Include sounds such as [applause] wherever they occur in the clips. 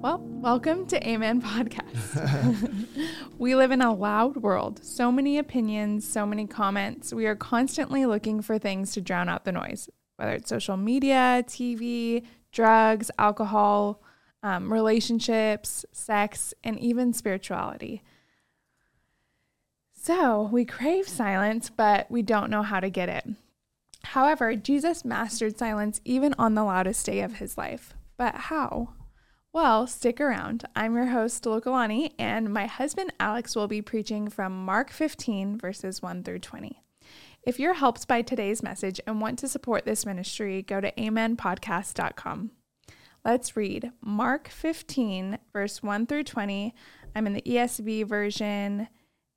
Well, welcome to Amen [laughs] Podcast. [laughs] we live in a loud world, so many opinions, so many comments. We are constantly looking for things to drown out the noise, whether it's social media, TV, drugs, alcohol, um, relationships, sex, and even spirituality. So we crave silence, but we don't know how to get it. However, Jesus mastered silence even on the loudest day of his life. But how? Well, stick around. I'm your host, Lokalani, and my husband Alex will be preaching from Mark 15, verses 1 through 20. If you're helped by today's message and want to support this ministry, go to amenpodcast.com. Let's read Mark 15, verse 1 through 20. I'm in the ESV version,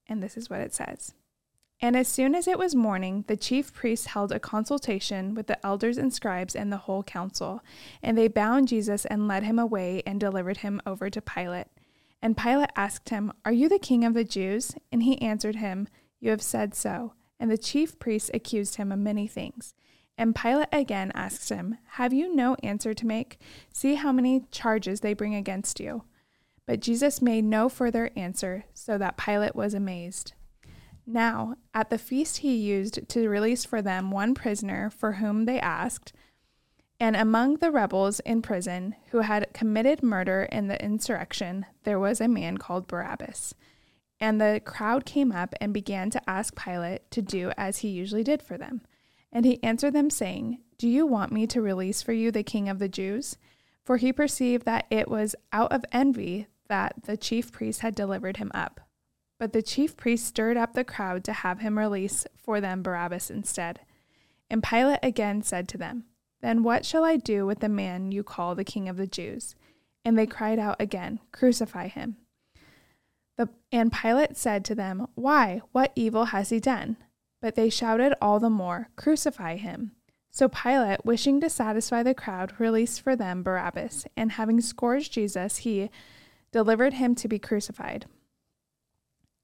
and this is what it says. And as soon as it was morning, the chief priests held a consultation with the elders and scribes and the whole council. And they bound Jesus and led him away and delivered him over to Pilate. And Pilate asked him, Are you the king of the Jews? And he answered him, You have said so. And the chief priests accused him of many things. And Pilate again asked him, Have you no answer to make? See how many charges they bring against you. But Jesus made no further answer, so that Pilate was amazed. Now, at the feast, he used to release for them one prisoner for whom they asked. And among the rebels in prison who had committed murder in the insurrection, there was a man called Barabbas. And the crowd came up and began to ask Pilate to do as he usually did for them. And he answered them, saying, Do you want me to release for you the king of the Jews? For he perceived that it was out of envy that the chief priests had delivered him up. But the chief priests stirred up the crowd to have him release for them Barabbas instead. And Pilate again said to them, Then what shall I do with the man you call the king of the Jews? And they cried out again, Crucify him. The, and Pilate said to them, Why? What evil has he done? But they shouted all the more, Crucify him. So Pilate, wishing to satisfy the crowd, released for them Barabbas, and having scourged Jesus, he delivered him to be crucified.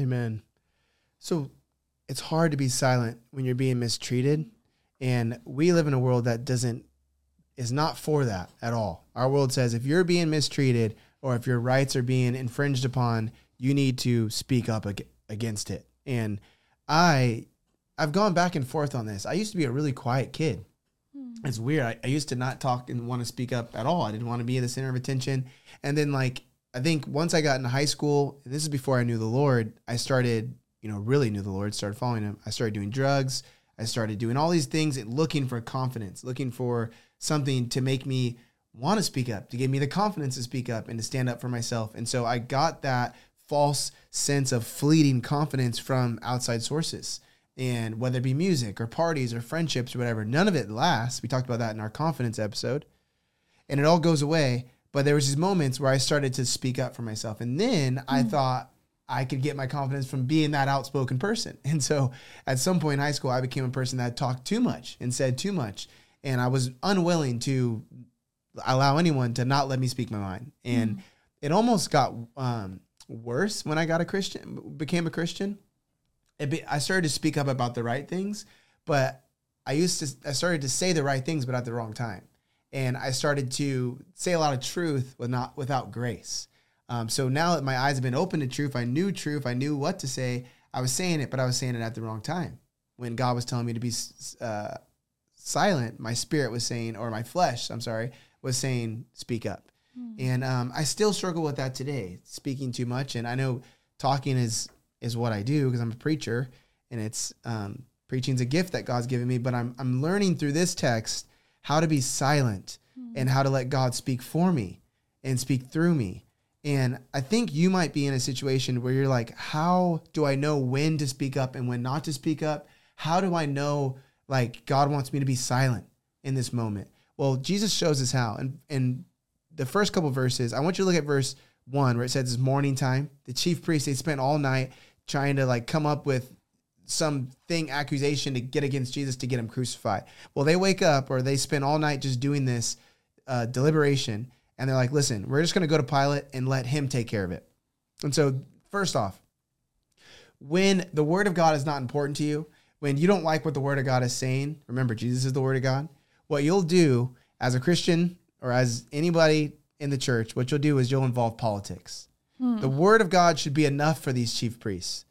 Amen. So it's hard to be silent when you're being mistreated. And we live in a world that doesn't, is not for that at all. Our world says if you're being mistreated or if your rights are being infringed upon, you need to speak up ag- against it. And I, I've gone back and forth on this. I used to be a really quiet kid. Hmm. It's weird. I, I used to not talk and want to speak up at all. I didn't want to be in the center of attention. And then like I think once I got into high school, this is before I knew the Lord, I started, you know, really knew the Lord, started following him. I started doing drugs. I started doing all these things and looking for confidence, looking for something to make me want to speak up, to give me the confidence to speak up and to stand up for myself. And so I got that false sense of fleeting confidence from outside sources. And whether it be music or parties or friendships or whatever, none of it lasts. We talked about that in our confidence episode. And it all goes away but there was these moments where I started to speak up for myself, and then mm. I thought I could get my confidence from being that outspoken person. [laughs] And so, at some point in high school, I became a person that talked too much and said too much, and I was unwilling to allow anyone to not let me speak my mind. And mm. it almost got um, worse when I got a Christian, became a Christian. Be, I started to speak up about the right things, but I used to I started to say the right things, but at the wrong time and I started to say a lot of truth with not without grace. Um, so now that my eyes have been open to truth, I knew truth, I knew what to say. I was saying it, but I was saying it at the wrong time. When God was telling me to be uh, silent, my spirit was saying, or my flesh, I'm sorry, was saying, speak up. Mm. And um, I still struggle with that today, speaking too much. And I know talking is is what I do because I'm a preacher, and it's um, preaching's a gift that God's given me. But I'm I'm learning through this text how to be silent mm-hmm. and how to let God speak for me and speak through me. And I think you might be in a situation where you're like, how do I know when to speak up and when not to speak up? How do I know like God wants me to be silent in this moment? Well, Jesus shows us how. And and the first couple verses, I want you to look at verse one where it says it's morning time. The chief priests they spent all night trying to like come up with something accusation to get against Jesus to get him crucified. Well, they wake up or they spend all night just doing this uh, deliberation, and they're like, "Listen, we're just going to go to Pilate and let him take care of it." And so, first off, when the word of God is not important to you, when you don't like what the word of God is saying, remember Jesus is the word of God. What you'll do as a Christian or as anybody in the church, what you'll do is you'll involve politics. Hmm. The word of God should be enough for these chief priests.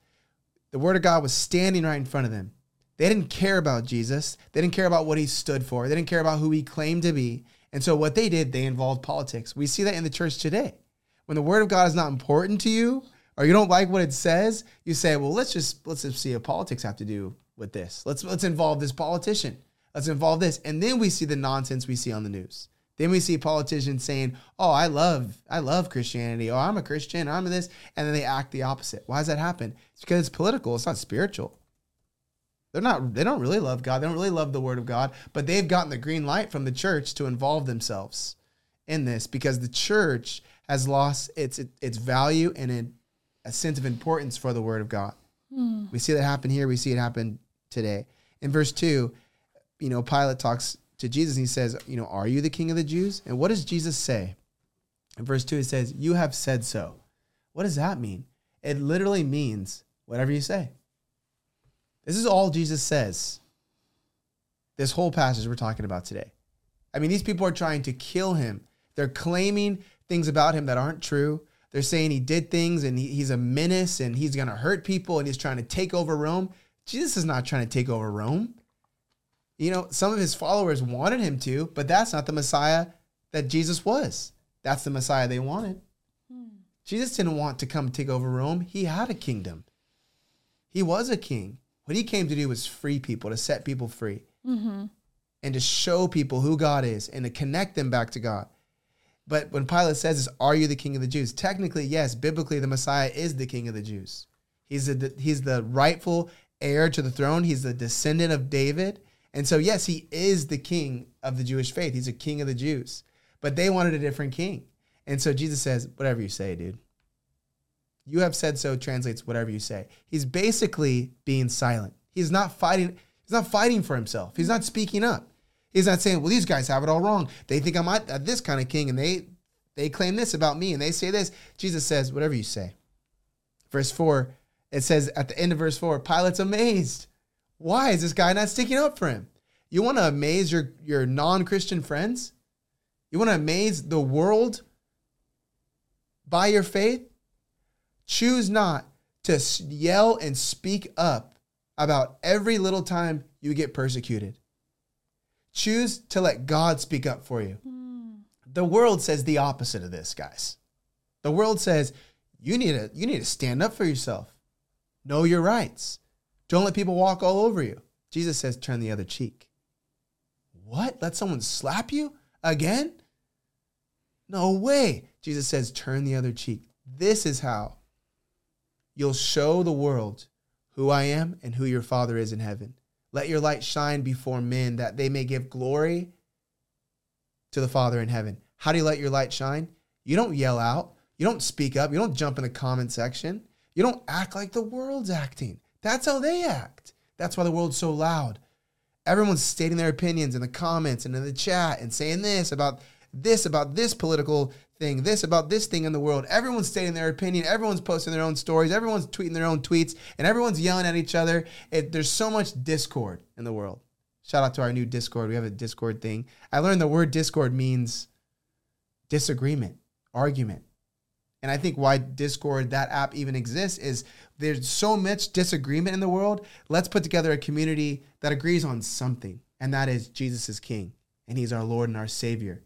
The word of God was standing right in front of them. They didn't care about Jesus. They didn't care about what he stood for. They didn't care about who he claimed to be. And so what they did, they involved politics. We see that in the church today. When the word of God is not important to you or you don't like what it says, you say, "Well, let's just let's just see what politics have to do with this. Let's let's involve this politician. Let's involve this." And then we see the nonsense we see on the news. Then we see politicians saying, "Oh, I love I love Christianity. Oh, I'm a Christian. I'm this," and then they act the opposite. Why does that happen? It's because it's political. It's not spiritual. They're not. They don't really love God. They don't really love the Word of God. But they've gotten the green light from the church to involve themselves in this because the church has lost its its value and a sense of importance for the Word of God. Hmm. We see that happen here. We see it happen today. In verse two, you know, Pilate talks to Jesus and he says, You know, are you the king of the Jews? And what does Jesus say? In verse 2, it says, You have said so. What does that mean? It literally means whatever you say. This is all Jesus says. This whole passage we're talking about today. I mean, these people are trying to kill him. They're claiming things about him that aren't true. They're saying he did things and he, he's a menace and he's going to hurt people and he's trying to take over Rome. Jesus is not trying to take over Rome. You know, some of his followers wanted him to, but that's not the Messiah that Jesus was. That's the Messiah they wanted. Hmm. Jesus didn't want to come take over Rome. He had a kingdom. He was a king. What he came to do was free people, to set people free, mm-hmm. and to show people who God is and to connect them back to God. But when Pilate says this, are you the king of the Jews? Technically, yes, biblically, the Messiah is the king of the Jews. He's, a, he's the rightful heir to the throne. He's the descendant of David. And so, yes, he is the king of the Jewish faith. He's a king of the Jews. But they wanted a different king. And so Jesus says, whatever you say, dude. You have said so translates whatever you say. He's basically being silent. He's not fighting. He's not fighting for himself. He's not speaking up. He's not saying, "Well, these guys have it all wrong. They think I'm uh, this kind of king, and they they claim this about me, and they say this." Jesus says, "Whatever you say." Verse four, it says at the end of verse four, Pilate's amazed. Why is this guy not sticking up for him? You want to amaze your, your non Christian friends? You want to amaze the world by your faith? Choose not to yell and speak up about every little time you get persecuted. Choose to let God speak up for you. Mm. The world says the opposite of this, guys. The world says you need to you need to stand up for yourself. Know your rights. Don't let people walk all over you. Jesus says, turn the other cheek. What? Let someone slap you again? No way. Jesus says, turn the other cheek. This is how you'll show the world who I am and who your Father is in heaven. Let your light shine before men that they may give glory to the Father in heaven. How do you let your light shine? You don't yell out. You don't speak up. You don't jump in the comment section. You don't act like the world's acting. That's how they act. That's why the world's so loud. Everyone's stating their opinions in the comments and in the chat and saying this about this, about this political thing, this about this thing in the world. Everyone's stating their opinion. Everyone's posting their own stories. Everyone's tweeting their own tweets, and everyone's yelling at each other. It, there's so much discord in the world. Shout out to our new Discord. We have a Discord thing. I learned the word Discord means disagreement, argument. And I think why Discord, that app even exists, is there's so much disagreement in the world. Let's put together a community that agrees on something, and that is Jesus is King, and He's our Lord and our Savior.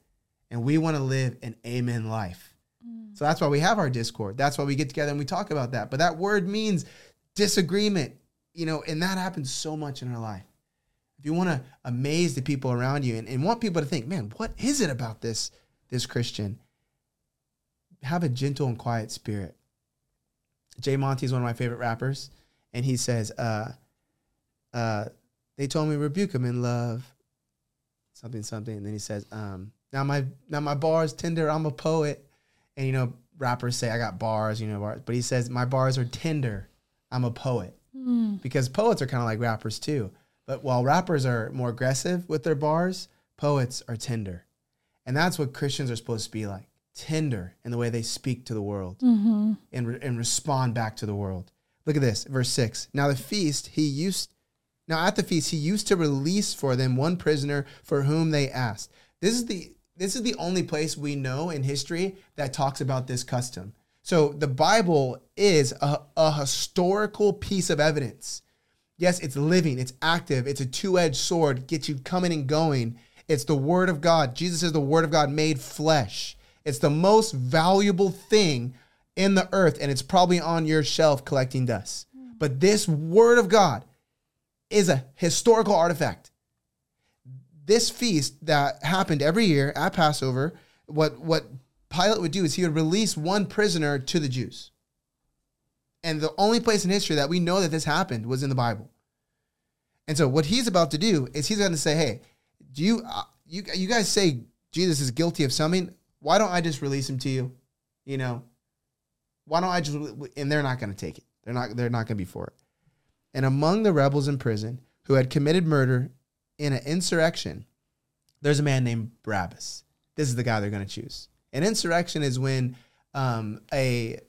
And we want to live an amen life. Mm. So that's why we have our Discord. That's why we get together and we talk about that. But that word means disagreement, you know, and that happens so much in our life. If you want to amaze the people around you and, and want people to think, man, what is it about this, this Christian? Have a gentle and quiet spirit. Jay Monty is one of my favorite rappers, and he says, uh, uh, "They told me rebuke him in love, something something." And then he says, um, Now my now my bars tender. I'm a poet, and you know rappers say I got bars, you know, bars, but he says my bars are tender. I'm a poet Mm. because poets are kind of like rappers too. But while rappers are more aggressive with their bars, poets are tender, and that's what Christians are supposed to be like tender in the way they speak to the world Mm-hmm. and, re- and respond back to the world. Look at this, verse 6. Now the feast he used now at the feast he used to release for them one prisoner for whom they asked. This is the this is the only place we know in history that talks about this custom. So the Bible is a, a historical piece of evidence. Yes, it's living, it's active, it's a two-edged sword, gets you coming and going. It's the word of God. Jesus is the word of God made flesh. It's the most valuable thing in the earth, and it's probably on your shelf collecting dust. But this word of God is a historical artifact. This feast that happened every year at Passover, what what Pilate would do is he would release one prisoner to the Jews. And the only place in history that we know that this happened was in the Bible. And so what he's about to do is he's going to say, "Hey, do you uh, you you guys say Jesus is guilty of something? Why don't I just release him to you? You know, why don't I just and they're not going to take it. They're not they're not going to be for it. And among the rebels in prison who had committed murder in an insurrection, there's a man named Barabbas. This is the guy they're going to choose. An insurrection is when um, a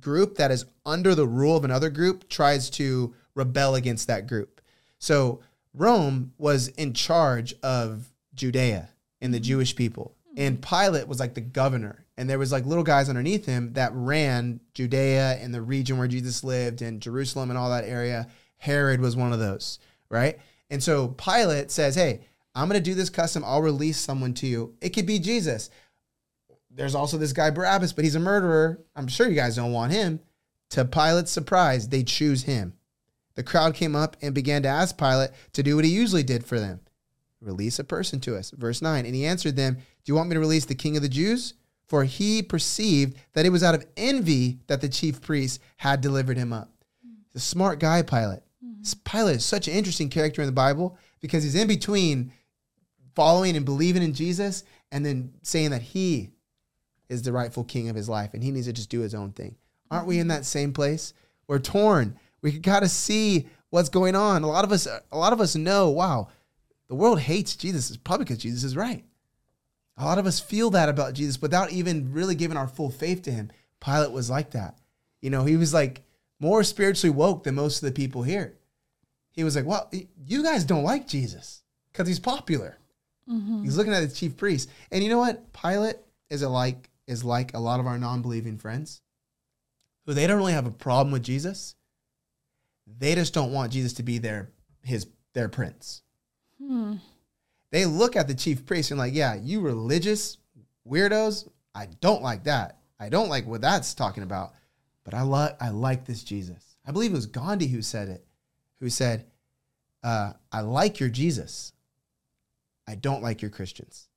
group that is under the rule of another group tries to rebel against that group. So Rome was in charge of Judea and the Jewish people. And Pilate was like the governor. And there was like little guys underneath him that ran Judea and the region where Jesus lived and Jerusalem and all that area. Herod was one of those, right? And so Pilate says, Hey, I'm going to do this custom. I'll release someone to you. It could be Jesus. There's also this guy Barabbas, but he's a murderer. I'm sure you guys don't want him. To Pilate's surprise, they choose him. The crowd came up and began to ask Pilate to do what he usually did for them release a person to us. Verse 9. And he answered them, Do you want me to release the king of the Jews? For he perceived that it was out of envy that the chief priests had delivered him up. The smart guy, Pilate. Mm-hmm. Pilate is such an interesting character in the Bible because he's in between following and believing in Jesus and then saying that he is the rightful king of his life and he needs to just do his own thing. Aren't we in that mm-hmm. same place? We're torn. We got to see what's going on. A lot of us a lot of us know, wow, the world hates Jesus It's probably because Jesus is right. A lot of us feel that about Jesus without even really giving our full faith to him. Pilate was like that. You know, he was like more spiritually woke than most of the people here. He was like, well, you guys don't like Jesus because he's popular. He's looking at the chief priest. And you know what? Pilate is a like is like a lot of our non-believing friends who they don't really have a problem with Jesus. They just don't want Jesus to be their his their prince. Hmm. They look at the chief priest and like, yeah, you religious weirdos, I don't like that. I don't like what that's talking about. But I like I like this Jesus. I believe it was Gandhi who said it, who said, uh, I like your Jesus. I don't like your Christians.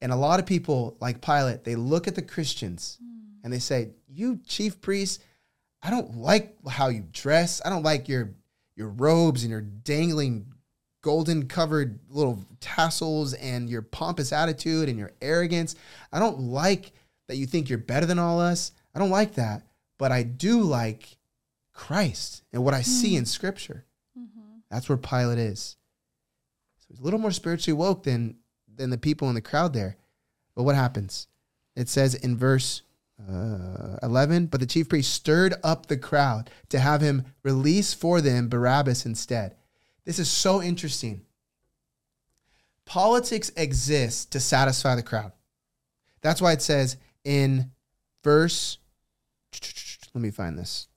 And a lot of people, like Pilate, they look at the Christians and they say, You chief priest, I don't like how you dress. I don't like your your robes and your dangling golden covered little tassels and your pompous attitude and your arrogance. I don't like that you think you're better than all us. I don't like that. But I do like Christ and what I see in scripture. That's where Pilate is. So he's a little more spiritually woke than than the people in the crowd there. But what happens? It says in verse uh, 11, but the chief priest stirred up the crowd to have him release for them Barabbas instead. This is so interesting. Politics exists to satisfy the crowd. That's why it says in verse, let me find this.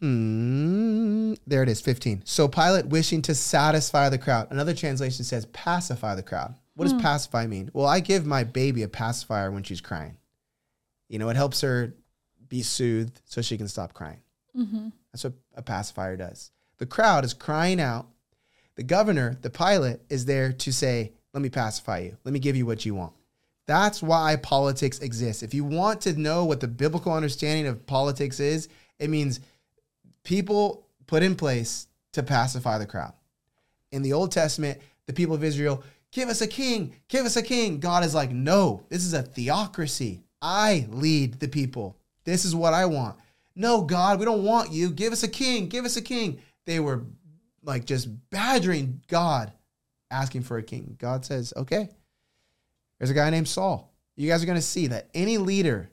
Hmm, there it is, 15. So Pilate wishing to satisfy the crowd. Another translation says pacify the crowd. What does pacify mean? Well, I give my baby a pacifier when she's crying. You know, it helps her be soothed so she can stop crying. Mm-hmm. That's what a pacifier does. The crowd is crying out. The governor, the pilot, is there to say, Let me pacify you. Let me give you what you want. That's why politics exists. If you want to know what the biblical understanding of politics is, it means people put in place to pacify the crowd. In the Old Testament, the people of Israel give us a king, give us a king. God is like, no, this is a theocracy. I lead the people. This is what I want. No, God, we don't want you. Give us a king, give us a king. They were like just badgering God, asking for a king. God says, okay, there's a guy named Saul. You guys are going to see that any leader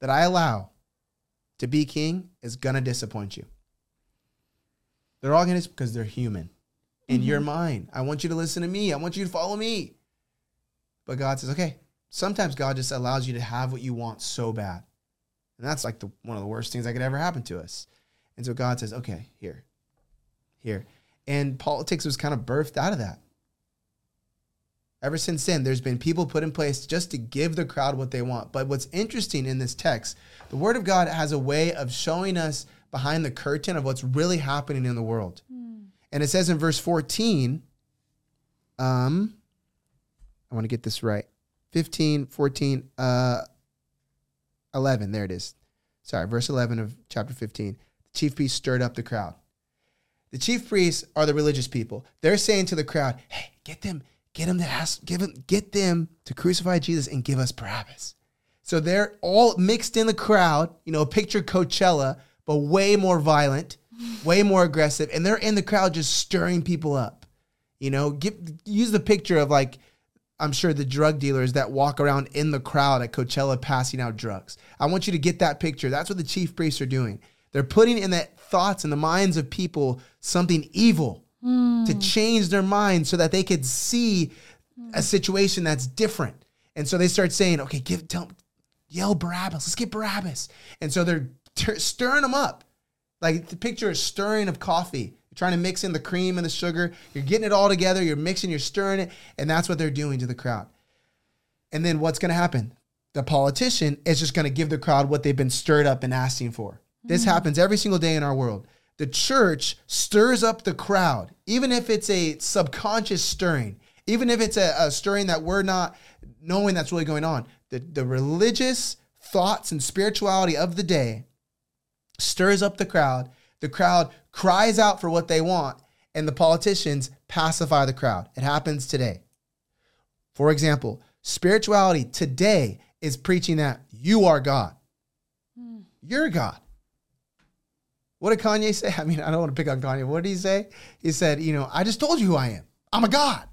that I allow to be king is going to disappoint you. They're all going to, because they're human. And Mhm. you're mine. I want you to listen to me. I want you to follow me. But God says, okay, sometimes God just allows you to have what you want so bad. And that's like the, one of the worst things that could ever happen to us. And so God says, okay, here, here. And politics was kind of birthed out of that. Ever since then, there's been people put in place just to give the crowd what they want. But what's interesting in this text, the Word of God has a way of showing us behind the curtain of what's really happening in the world. And it says in verse 14, um, I want to get this right 15, 14, uh, 11. There it is. Sorry, verse 11 of chapter 15. Chief priest stirred up the crowd. The chief priests are the religious people. They're saying to the crowd, "Hey, get them, get them to ask, give them, get them to crucify Jesus and give us Barabbas." So they're all mixed in the crowd. You know, picture Coachella, but way more violent, [laughs] way more aggressive, and they're in the crowd just stirring people up. You know, give use the picture of like I'm sure the drug dealers that walk around in the crowd at Coachella passing out drugs. I want you to get that picture. That's what the chief priests are doing. They're putting in the thoughts and the minds of people something evil to hmm. change their minds so that they could see a hmm. situation that's different. And so they start saying, okay, give, tell, yell Barabbas. Let's get Barabbas. And so they're t- stirring them up. Like the picture is stirring of coffee. You're trying to mix in the cream and the sugar. You're getting it all together. You're mixing, you're stirring it. And that's what they're doing to the crowd. And then what's going to happen? The politician is just going to give the crowd what they've been stirred up and asking for. This mm. happens every single day in our world. The church stirs up the crowd, even if it's a subconscious stirring, even if it's a, a stirring that we're not knowing that's really going on. The, the religious thoughts and spirituality of the day stirs up the crowd. The crowd cries out for what they want, and the politicians pacify the crowd. It happens today. For example, spirituality today is preaching that you are God. Mm. You're God. What did Kanye say? [laughs] I mean, I don't want to pick on Kanye. What did he say? He said, you know, I just told you who I am. I'm a God.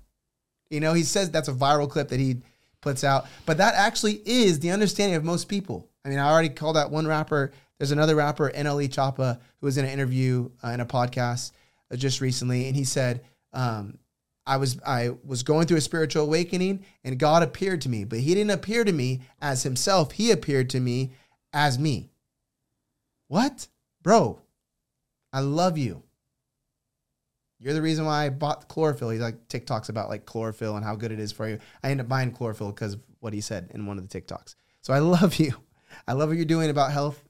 You know, he says that's a viral clip that he puts out, but that actually is the understanding of most people. I mean, I already called out one rapper. There's another rapper, NLE Choppa, who was in an interview uh, in a podcast uh, just recently, and he said, um, I was I was going through a spiritual awakening, and God appeared to me, but He didn't appear to me as Himself. He appeared to me as me. What, bro? I love you. You're the reason why I bought chlorophyll. He's like TikToks about like chlorophyll and how good it is for you. I ended up buying chlorophyll because of what he said in one of the TikToks. So I [laughs] love you. I love what you're doing about health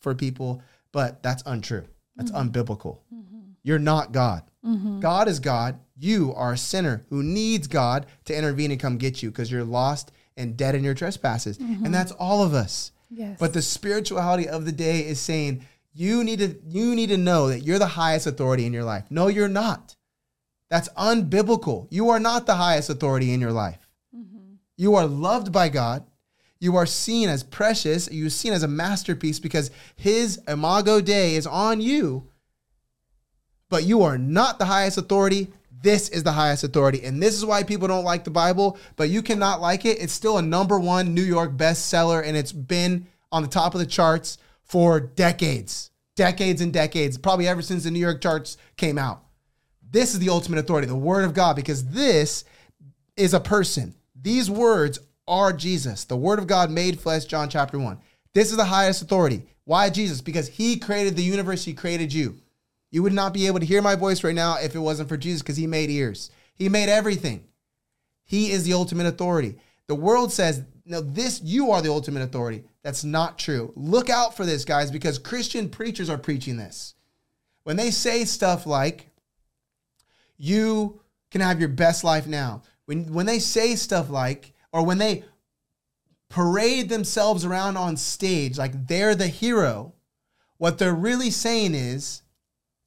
for people, but that's untrue. That's mm-hmm. unbiblical. Mm-hmm. You're not God. Mm-hmm. God is God. You are a sinner who needs God to intervene and come get you because you're lost and dead in your trespasses. And that's all of us. Yes. But the spirituality of the day is saying you need to you need to know that you're the highest authority in your life. No, you're not. That's unbiblical. You are not the highest authority in your life. Mm-hmm. You are loved by God. You are seen as precious. You're seen as a masterpiece because His imago Dei is on you. But you are not the highest authority. This is the highest authority. And this is why people don't like the Bible, but you cannot like it. It's still a number one New York bestseller, and it's been on the top of the charts for decades, decades and decades, probably ever since the New York charts came out. This is the ultimate authority, the Word of God, because this is a person. These words are Jesus, the Word of God made flesh, John chapter 1. This is the highest authority. Why Jesus? Because He created the universe, He created you. You would not be able to hear my voice right now if it wasn't for Jesus because he made ears. He made everything. He is the ultimate authority. The world says, no, this, you are the ultimate authority. That's not true. Look out for this, guys, because Christian preachers are preaching this. When they say stuff like, you can have your best life now, when, when they say stuff like, or when they parade themselves around on stage like they're the hero, what they're really saying is,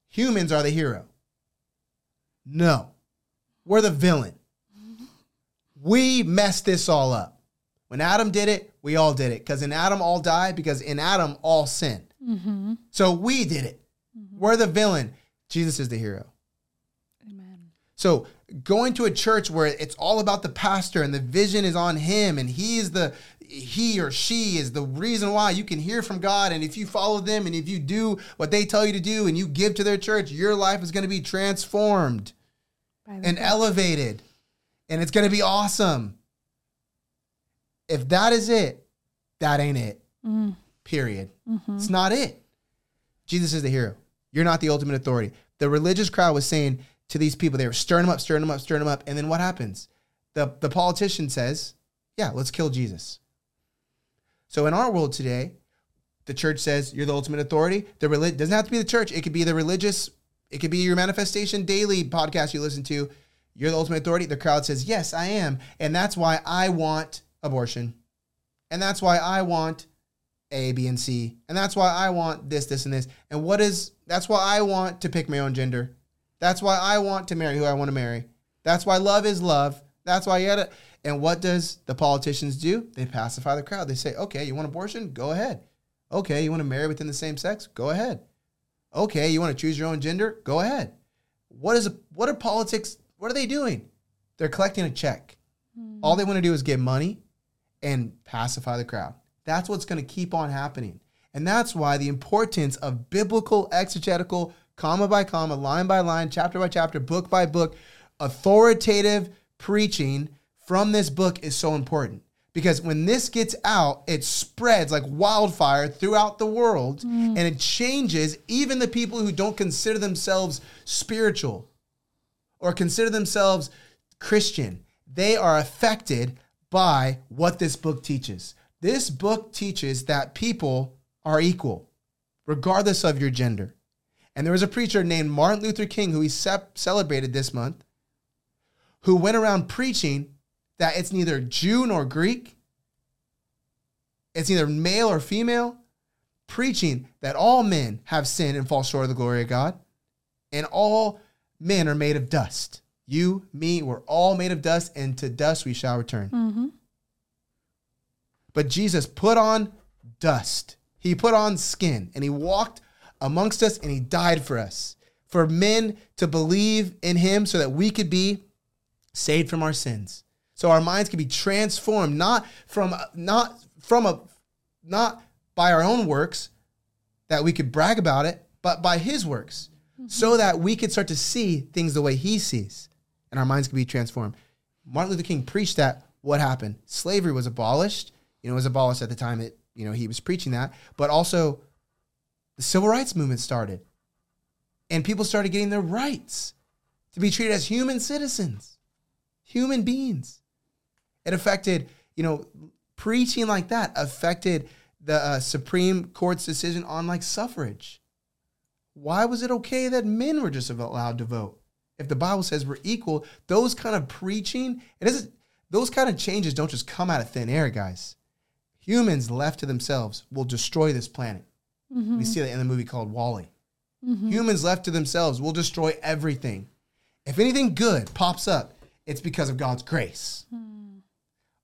humans are the hero. No, we're the villain. We messed this all up. When Adam did it, we all did it. Because in Adam, all died, because in Adam, all sinned. Mm-hmm. So we did it. We're the villain. Jesus is the hero. Amen. So going to a church where it's all about the pastor and the vision is on him and he is the he or she is the reason why you can hear from God and if you follow them and if you do what they tell you to do and you give to their church, your life is going to be transformed and book. elevated and it's going to be awesome. If that is it, that ain't it. Mm, Period. mhm. It's not it. Jesus is the hero. You're not the ultimate authority. The religious crowd was saying to these people, they were stirring them up, stirring them up, stirring them up. And then what happens? The, the politician says, yeah, let's kill Jesus. So in our world today, the church says you're the ultimate authority. The relig- doesn't have to be the church. It could be the religious, it could be your manifestation daily podcast you listen to. You're the ultimate authority. The crowd says, yes, I am. And that's why I want abortion. And that's why I want a, B, and C. And that's why I want this, this, and this. And what is, that's why I want to pick my own gender. That's why I want to marry who I want to marry. That's why love is love. That's why you gotta, and what does the politicians do? They pacify the crowd. They say, okay, you want abortion? Go ahead. Okay, you want to marry within the same sex? Go ahead. Okay, you want to choose your own gender? Go ahead. What is, a, what are politics, what are they doing? They're collecting a check. Hmm. All they want to do is get money and pacify the crowd. That's what's going to keep on happening. And that's why the importance of biblical, exegetical, comma by comma, line by line, chapter by chapter, book by book, authoritative preaching from this book is so important. Because when this gets out, it spreads like wildfire throughout the world mm. and it changes even the people who don't consider themselves spiritual or consider themselves Christian. They are affected by what this book teaches. This book teaches that people are equal, regardless of your gender. And there was a preacher named Martin Luther King who ce- celebrated this month, who went around preaching that it's neither Jew nor Greek, it's neither male or female, preaching that all men have sinned and fall short of the glory of God, and all men are made of dust. You, me, we're all made of dust, and to dust we shall return. Mhm. But Jesus put on dust. He put on skin and he walked amongst us and he died for us. For men to believe in him so that we could be saved from our sins. So our minds could be transformed not from not from a not by our own works that we could brag about it, but by his works. So that we could start to see things the way he sees and our minds could be transformed. Martin Luther King preached that what happened? Slavery was abolished. You know, it was abolished at the time that, you know, he was preaching that, but also the civil rights movement started. And people started getting their rights to be treated as human citizens, human beings. It affected, you know, preaching like that affected the uh, Supreme Court's decision on like suffrage. Why was it okay that men were just allowed to vote? If the Bible says we're equal, those kind of preaching, it isn't those kind of changes don't just come out of thin air, guys. Humans left to themselves will destroy this planet. We mm-hmm. see that in the movie called WALL-E. Mm-hmm. Humans left to themselves will destroy everything. If anything good pops up, it's because of God's grace. Hmm.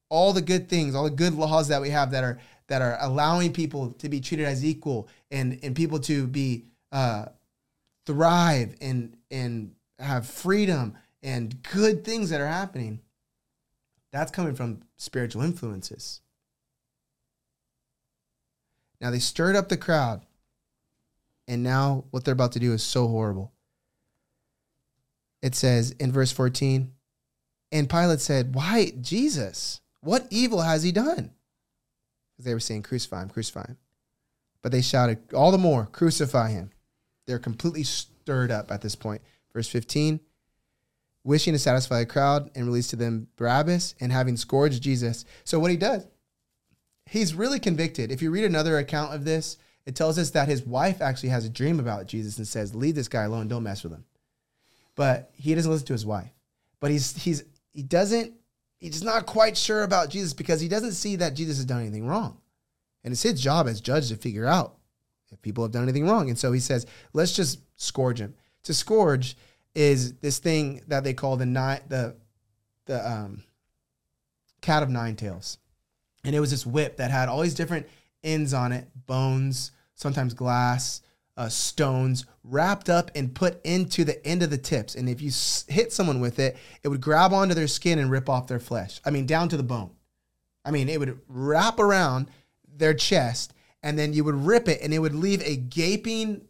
All the good things, all the good laws that we have that are that are allowing people to be treated as equal and and people to be uh, thrive and and have freedom and good things that are happening. That's coming from spiritual influences. Now they stirred up the crowd, and now what they're about to do is so horrible. It says in verse 14, and Pilate said, Why, Jesus, what evil has he done? Because they were saying, Crucify him, crucify him. But they shouted all the more, Crucify him. They're completely stirred up at this point. Verse 15, wishing to satisfy the crowd and release to them Barabbas and having scourged Jesus. So what he does, he's really convicted. If you read another account of this, it tells us that his wife actually has a dream about Jesus and says, "Leave this guy alone. Don't mess with him." But he doesn't listen to his wife. But he's he's he doesn't he's not quite sure about Jesus because he doesn't see that Jesus has done anything wrong, and it's his job as judge to figure out if people have done anything wrong. And so he says, "Let's just scourge him." To scourge is this thing that they call the the the um cat of nine tails. And it was this whip that had all these different ends on it bones, sometimes glass, uh, stones wrapped up and put into the end of the tips. And if you s- hit someone with it, it would grab onto their skin and rip off their flesh. I mean, down to the bone. I mean, it would wrap around their chest and then you would rip it and it would leave a gaping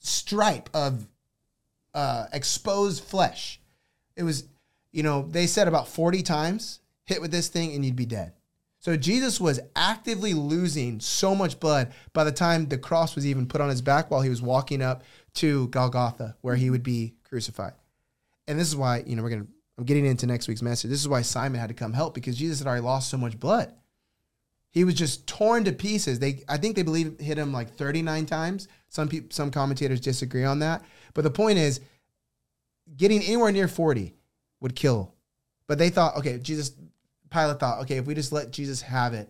stripe of uh, exposed flesh. It was, you know, they said about 40 times hit with this thing and you'd be dead. So Jesus was actively losing so much blood by the time the cross was even put on his back while he was walking up to Golgotha, where he would be crucified. And this is why, you know, we're gonna I'm getting into next week's message. This is why Simon had to come help because Jesus had already lost so much blood. He was just torn to pieces. They I think they believe hit him like 39 times. Some people some commentators disagree on that. But the point is getting anywhere near 40 would kill. But they thought, okay, Jesus Pilate thought, okay, if we just let Jesus have it,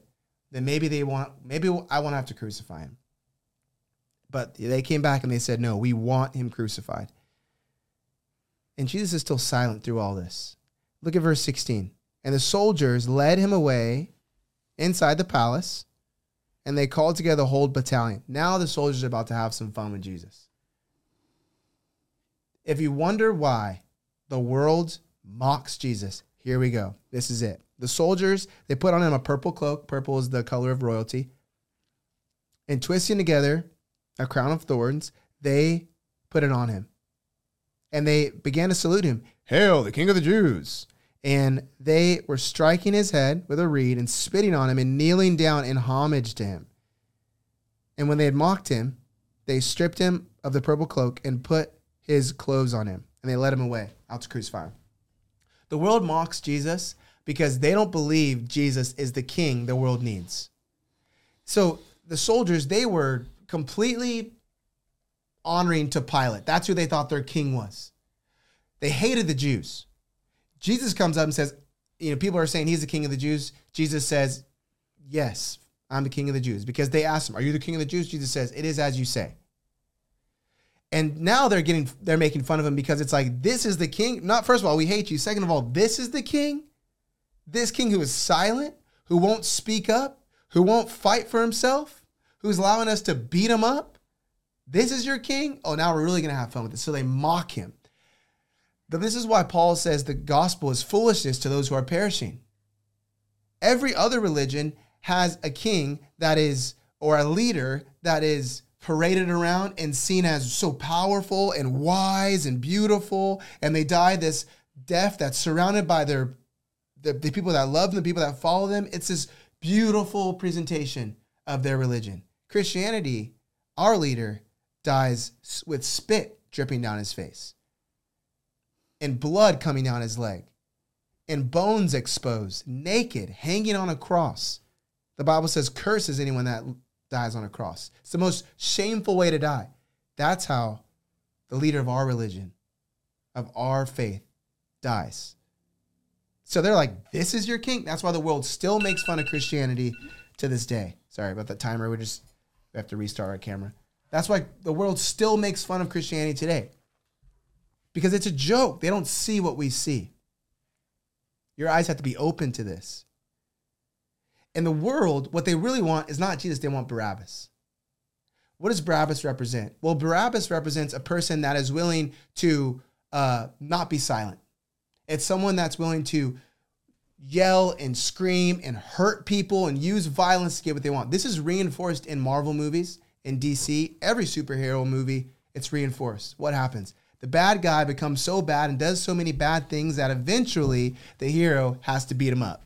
then maybe they want, maybe I won't have to crucify him. But they came back and they said, no, we want him crucified. And Jesus is still silent through all this. Look at verse 16. And the soldiers led him away inside the palace, and they called together the whole battalion. Now the soldiers are about to have some fun with Jesus. If you wonder why the world mocks Jesus, here we go. This is it. The soldiers, they put on him a purple cloak. Purple is the color of royalty. And twisting together a crown of thorns, they put it on him. And they began to salute him Hail, the King of the Jews! And they were striking his head with a reed and spitting on him and kneeling down in homage to him. And when they had mocked him, they stripped him of the purple cloak and put his clothes on him. And they led him away out to crucify him. The world mocks Jesus because they don't believe Jesus is the king the world needs. So the soldiers, they were completely honoring to Pilate. That's who they thought their king was. They hated the Jews. Jesus comes up and says, you know, people are saying he's the king of the Jews. Jesus says, yes, I'm the king of the Jews. Because they asked him, are you the king of the Jews? Jesus says, it is as you say. And now they're getting, they're making fun of him because it's like, this is the king. Not, first of all, we hate you. Second of all, this is the king. This king who is silent, who won't speak up, who won't fight for himself, who's allowing us to beat him up. This is your king? Oh, now we're really going to have fun with it. So they mock him. This is why Paul says the gospel is foolishness to those who are perishing. Every other religion has a king that is, or a leader that is paraded around and seen as so powerful and wise and beautiful. And they die this death that's surrounded by their the, the people that love them, the people that follow them. It's this beautiful presentation of their religion. Christianity, our leader, dies with spit dripping down his face and blood coming down his leg and bones exposed, naked, hanging on a cross. The Bible says, curses anyone that dies on a cross. It's the most shameful way to die. That's how the leader of our religion, of our faith, dies. So they're like, this is your king. That's why the world still makes fun of Christianity to this day. Sorry about the timer. We just we have to restart our camera. That's why the world still makes fun of Christianity today. Because it's a joke. They don't see what we see. Your eyes have to be open to this. In the world, what they really want is not Jesus, they want Barabbas. What does Barabbas represent? Well, Barabbas represents a person that is willing to uh, not be silent. It's someone that's willing to yell and scream and hurt people and use violence to get what they want. This is reinforced in Marvel movies, in DC, every superhero movie, it's reinforced. What happens? The bad guy becomes so bad and does so many bad things that eventually the hero has to beat him up.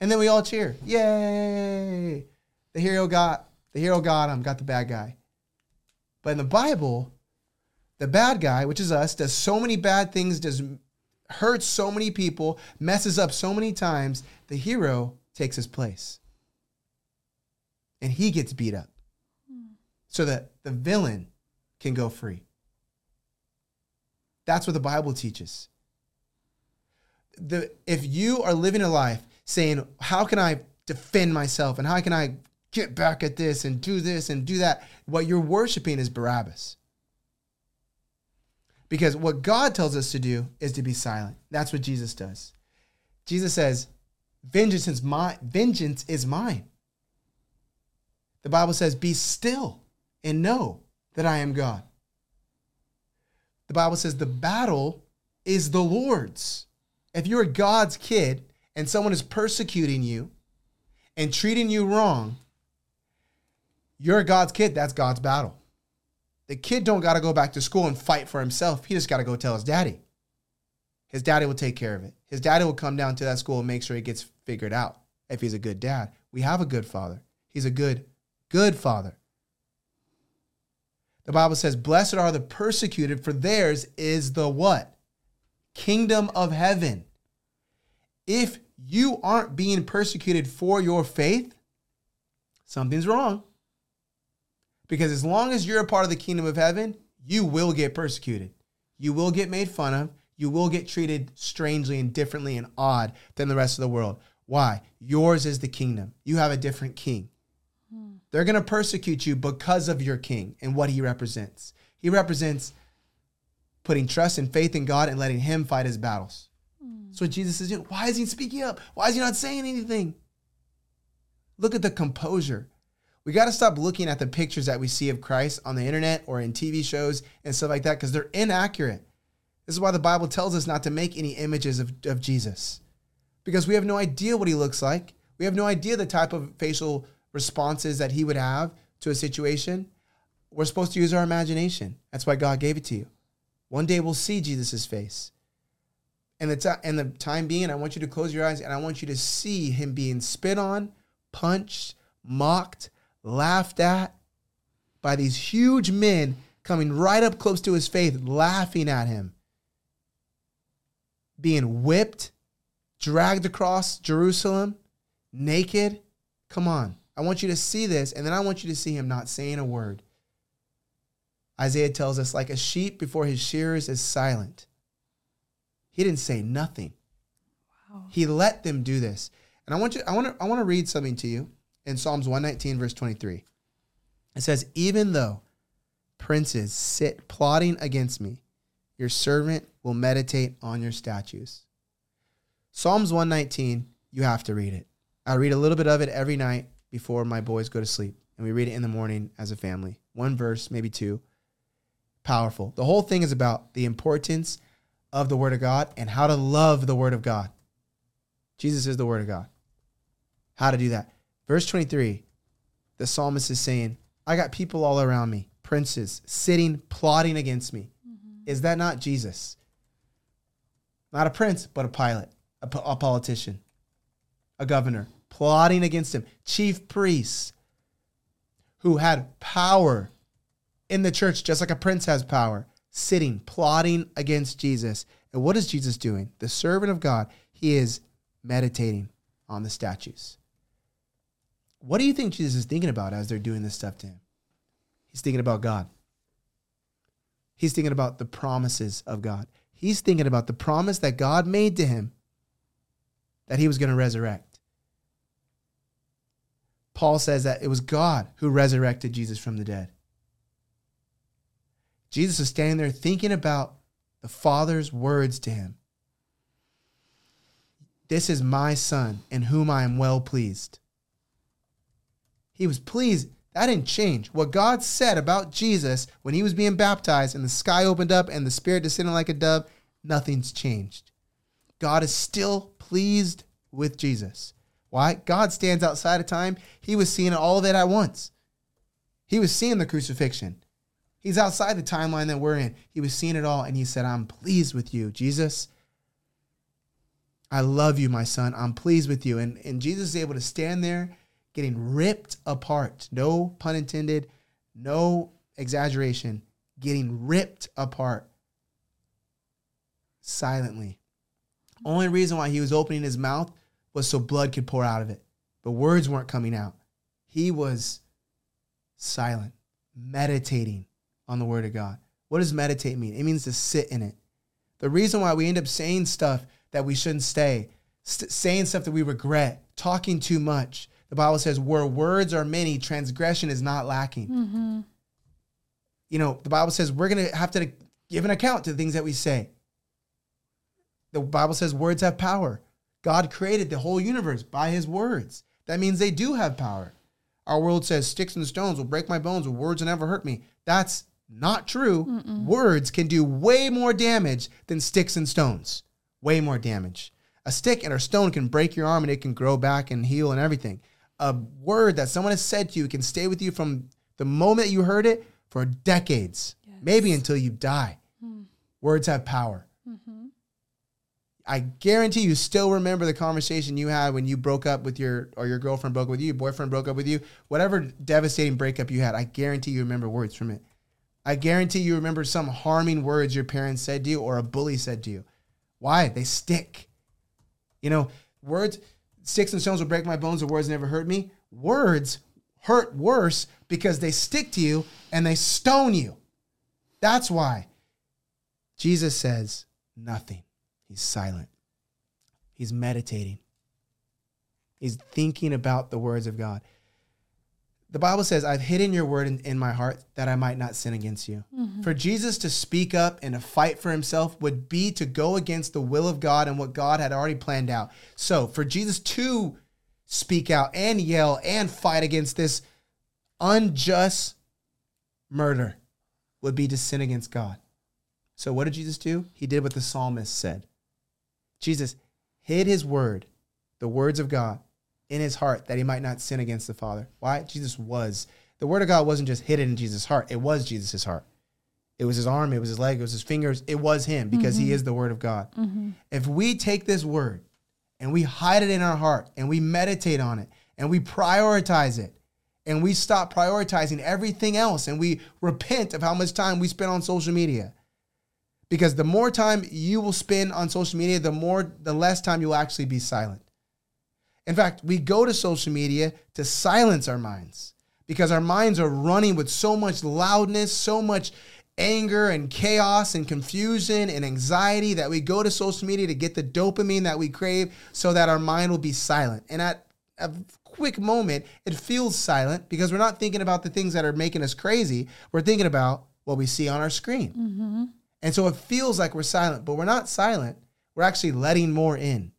And then we all cheer. Yay! The hero got the hero got him, got the bad guy. But in the Bible, the bad guy, which is us, does so many bad things, does hurts so many people, messes up so many times, the hero takes his place. And he gets beat up. So that the villain can go free. That's what the Bible teaches. The, if you are living a life saying, How can I defend myself and how can I get back at this and do this and do that? What you're worshiping is Barabbas. Because what God tells us to do is to be silent. That's what Jesus does. Jesus says, Vengeance is mine. Vengeance is mine. The Bible says, Be still and know that I am God. The Bible says the battle is the Lord's. If you're God's kid and someone is persecuting you and treating you wrong, you're God's kid. That's God's battle. The kid don't got to go back to school and fight for himself. He just got to go tell his daddy. His daddy will take care of it. His daddy will come down to that school and make sure it gets figured out if he's a good dad. We have a good father. He's a good, good father. The Bible says, Blessed are the persecuted, for theirs is the what? Kingdom of heaven. If you aren't being persecuted for your faith, something's wrong. Because as long as you're a part of the kingdom of heaven, you will get persecuted. You will get made fun of. You will get treated strangely and differently and odd than the rest of the world. Why? Yours is the kingdom. You have a different king. Hmm. They're going to persecute you because of your king and what he represents. He represents putting trust and faith in God and letting him fight his battles. So Jesus is doing. Why is he speaking up? Why is he not saying anything? Look at the composure. We got to stop looking at the pictures that we see of Christ on the internet or in TV shows and stuff like that because they're inaccurate. This is why the Bible tells us not to make any images of, of Jesus because we have no idea what he looks like. We have no idea the type of facial responses that he would have to a situation. We're supposed to use our imagination. That's why God gave it to you. One day we'll see Jesus' face. And the, and the time being, I want you to close your eyes and I want you to see him being spit on, punched, mocked, laughed at by these huge men coming right up close to his face, laughing at him being whipped, dragged across Jerusalem, naked. Come on. I want you to see this, and then I want you to see him not saying a word. Isaiah tells us, like a sheep before his shearers is silent. He didn't say nothing. Wow. He let them do this. And I want you, I want to, I want to read something to you in Psalms 119, verse 23. It says, Even though princes sit plotting against me, your servant will meditate on your statutes. Psalms 119, you have to read it. I read a little bit of it every night before my boys go to sleep, and we read it in the morning as a family. One verse, maybe two. Powerful. The whole thing is about the importance of the Word of God and how to love the Word of God. Jesus is the Word of God. How to do that. Verse 23, the psalmist is saying, I got people all around me, princes, sitting, plotting against me. Mm-hmm. Is that not Jesus? Not a prince, but a Pilate, a, a politician, a governor, plotting against him, chief priests who had power in the church, just like a prince has power, sitting, plotting against Jesus. And what is Jesus doing? The servant of God, he is meditating on the statues. What do you think Jesus is thinking about as they're doing this stuff to him? He's thinking about God. He's thinking about the promises of God. He's thinking about the promise that God made to him that he was going to resurrect. Paul says that it was God who resurrected Jesus from the dead. Jesus is standing there thinking about the Father's words to him. This is my son in whom I am well pleased. He was pleased that didn't change. What God said about Jesus when he was being baptized and the sky opened up and the Spirit descended like a dove, nothing's changed. God is still pleased with Jesus. Why? God stands outside of time. He was seeing all of it at once. He was seeing the crucifixion. He's outside the timeline that we're in. He was seeing it all and he said, I'm pleased with you, Jesus. I love you, my son. I'm pleased with you. And, and Jesus is able to stand there getting ripped apart. No pun intended, no exaggeration, getting ripped apart silently. Only reason why he was opening his mouth was so blood could pour out of it, but words weren't coming out. He was silent, meditating on the word of God. What does meditate mean? It means to sit in it. The reason why we end up saying stuff that we shouldn't say, st- saying stuff that we regret, talking too much, the Bible says, where words are many, transgression is not lacking. Mm-hmm. You know, the Bible says we're going to have to give an account to the things that we say. The Bible says words have power. God created the whole universe by his words. That means they do have power. Our world says sticks and stones will break my bones, with words will never hurt me. That's not true. Mm-mm. Words can do way more damage than sticks and stones. Way more damage. A stick and a stone can break your arm and it can grow back and heal and everything. A word that someone has said to you can stay with you from the moment you heard it for decades, yes. maybe until you die. Mm. Words have power. Mm-hmm. I guarantee you still remember the conversation you had when you broke up with your or your girlfriend broke up with you, your boyfriend broke up with you, whatever devastating breakup you had. I guarantee you remember words from it. I guarantee you remember some harming words your parents said to you or a bully said to you. Why? They stick. You know, words, sticks and stones will break my bones, the words never hurt me. Words hurt worse because they stick to you and they stone you. That's why Jesus says nothing. He's silent. He's meditating. He's thinking about the words of God. The Bible says, I've hidden your word in, in my heart that I might not sin against you. Mm-hmm. For Jesus to speak up and to fight for himself would be to go against the will of God and what God had already planned out. So for Jesus to speak out and yell and fight against this unjust murder would be to sin against God. So what did Jesus do? He did what the psalmist said. Jesus hid his word, the words of God, in his heart that he might not sin against the Father. Why? Jesus was. The word of God wasn't just hidden in Jesus' heart, it was Jesus' heart. It was his arm, it was his leg, it was his fingers, it was him because mm-hmm. he is the word of God. Mm-hmm. If we take this word and we hide it in our heart and we meditate on it and we prioritize it and we stop prioritizing everything else and we repent of how much time we spend on social media because the more time you will spend on social media, the more the less time you'll actually be silent. In fact, we go to social media to silence our minds because our minds are running with so much loudness, so much anger and chaos and confusion and anxiety that we go to social media to get the dopamine that we crave so that our mind will be silent. And at a quick moment, it feels silent because we're not thinking about the things that are making us crazy. We're thinking about what we see on our screen. Mm-hmm. And so it feels like we're silent, but we're not silent. We're actually letting more in.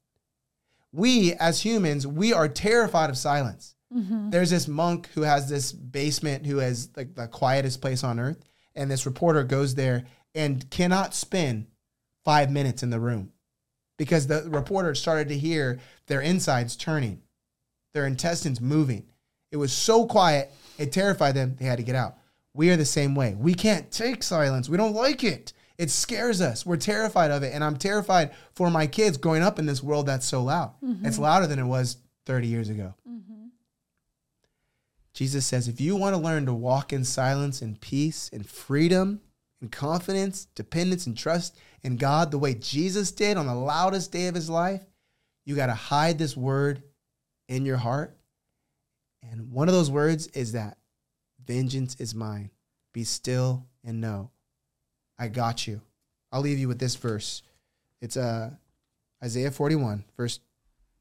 We, as humans, we are terrified of silence. Mm-hmm. There's this monk who has this basement who has like the quietest place on earth. And this reporter goes there and cannot spend five minutes in the room because the reporter started to hear their insides turning, their intestines moving. It was so quiet, it terrified them, they had to get out. We are the same way. We can't take silence, we don't like it. It scares us. We're terrified of it. And I'm terrified for my kids growing up in this world that's so loud. Mm-hmm. It's louder than it was 30 years ago. Mm-hmm. Jesus says, if you want to learn to walk in silence and peace and freedom and confidence, dependence and trust in God the way Jesus did on the loudest day of his life, you got to hide this word in your heart. And one of those words is that vengeance is mine. Be still and know I got you. I'll leave you with this verse. It's uh, Isaiah 41, verse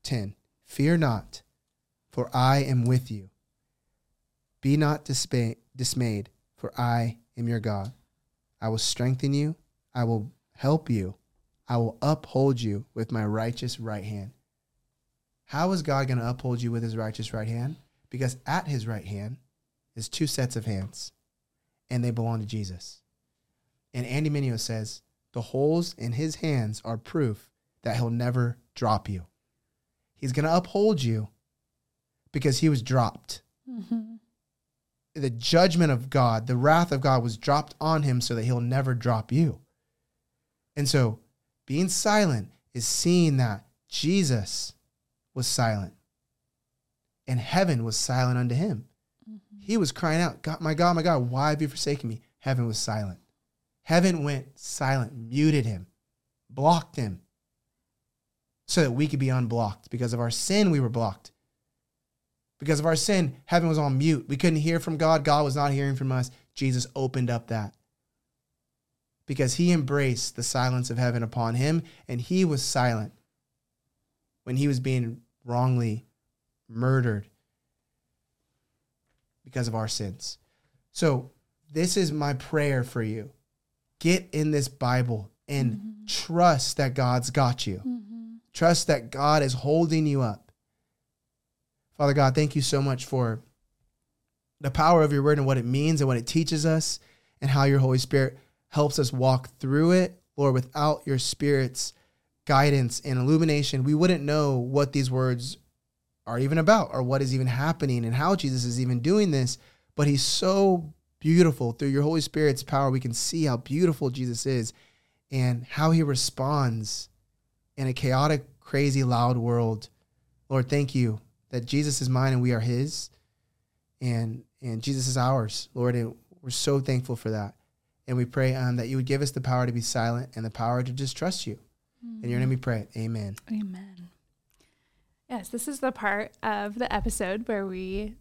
10. Fear not, for I am with you. Be not dismayed, for I am your God. I will strengthen you. I will help you. I will uphold you with my righteous right hand. How is God going to uphold you with his righteous right hand? Because at his right hand is two sets of hands, and they belong to Jesus. And Andy Mineo says the holes in his hands are proof that he'll never drop you. He's going to uphold you because he was dropped. Mm-hmm. The judgment of God, the wrath of God was dropped on him so that he'll never drop you. And so being silent is seeing that Jesus was silent and heaven was silent unto him. Mm-hmm. He was crying out, God, my God, my God, why have you forsaken me? Heaven was silent. Heaven went silent, muted him, blocked him, so that we could be unblocked. Because of our sin, we were blocked. Because of our sin, heaven was on mute. We couldn't hear from God. God was not hearing from us. Jesus opened up that. Because he embraced the silence of heaven upon him, and he was silent when he was being wrongly murdered because of our sins. So, this is my prayer for you get in this Bible and mm-hmm. trust that God's got you. Mm-hmm. Trust that God is holding you up. Father God, thank you so much for the power of your word and what it means and what it teaches us and how your Holy Spirit helps us walk through it. Lord, without your Spirit's guidance and illumination, we wouldn't know what these words are even about or what is even happening and how Jesus is even doing this. But he's so beautiful through your Holy Spirit's power. We can see how beautiful Jesus is and how he responds in a chaotic, crazy, loud world. Lord, thank you that Jesus is mine and we are his. And and Jesus is ours, Lord. And we're so thankful for that. And we pray um, that you would give us the power to be silent and the power to just trust you. Mm-hmm. In your name we pray. Amen. Amen. Yes, this is the part of the episode where we,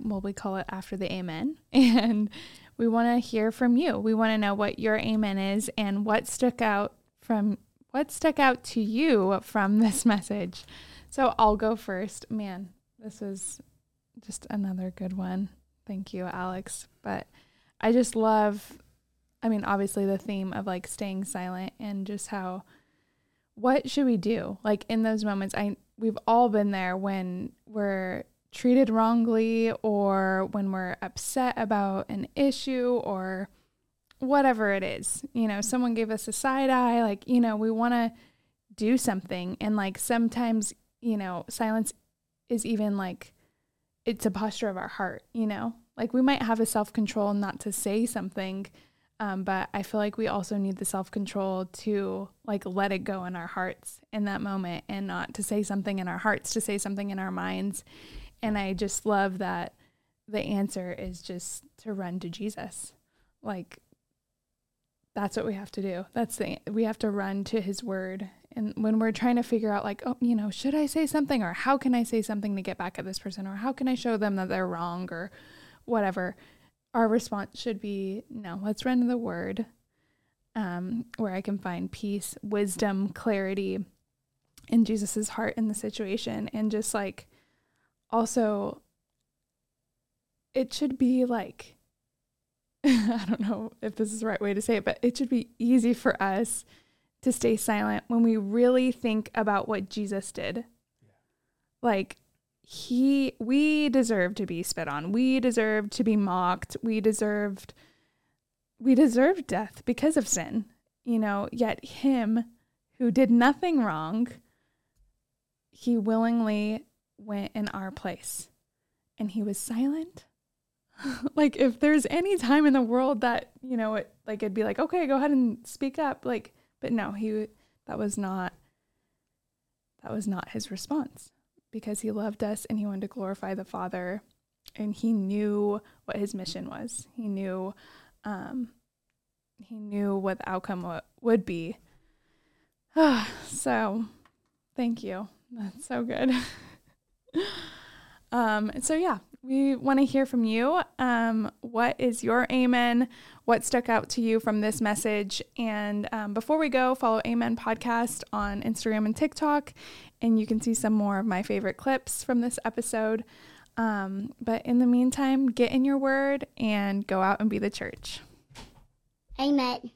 well, we call it after the amen. [laughs] And we want to hear from you. We want to know what your amen is and what stuck out from what stuck out to you from [laughs] this message. So I'll go first. Man, this is just another good one. Thank you, Alex. But I just love, I mean, obviously the theme of like staying silent and just how, what should we do? Like in those moments, I, we've all been there when we're treated wrongly or when we're upset about an issue or whatever it is. You know, someone gave us a side eye, like, you know, we want to do something. And like sometimes, you know, silence is even like, it's a posture of our heart, you know? Like we might have a self control not to say something, um, but I feel like we also need the self control to like let it go in our hearts in that moment and not to say something in our hearts, to say something in our minds. And I just love that the answer is just to run to Jesus. Like that's what we have to do. That's the we have to run to his word and when we're trying to figure out like oh you know should i say something or how can i say something to get back at this person or how can i show them that they're wrong or whatever our response should be no let's run to the word um, where i can find peace wisdom clarity in jesus's heart in the situation and just like also it should be like [laughs] i don't know if this is the right way to say it but it should be easy for us to stay silent when we really think about what Jesus did. Yeah. Like he we deserve to be spit on. We deserve to be mocked. We deserved we deserved death because of sin. You know, yet him who did nothing wrong, he willingly went in our place and he was silent. [laughs] like if there's any time in the world that, you know, it like it'd be like, okay, go ahead and speak up. Like but no, he that was not that was not his response because he loved us and he wanted to glorify the Father and he knew what his mission was. He knew um he knew what the outcome w- would be. [sighs] so, thank you. That's so good. [laughs] [laughs] um so yeah, we want to hear from you. Um, what is your amen? What stuck out to you from this message? And um, before we go, follow Amen Podcast on Instagram and TikTok, and you can see some more of my favorite clips from this episode. Um, but in the meantime, get in your word and go out and be the church. Amen.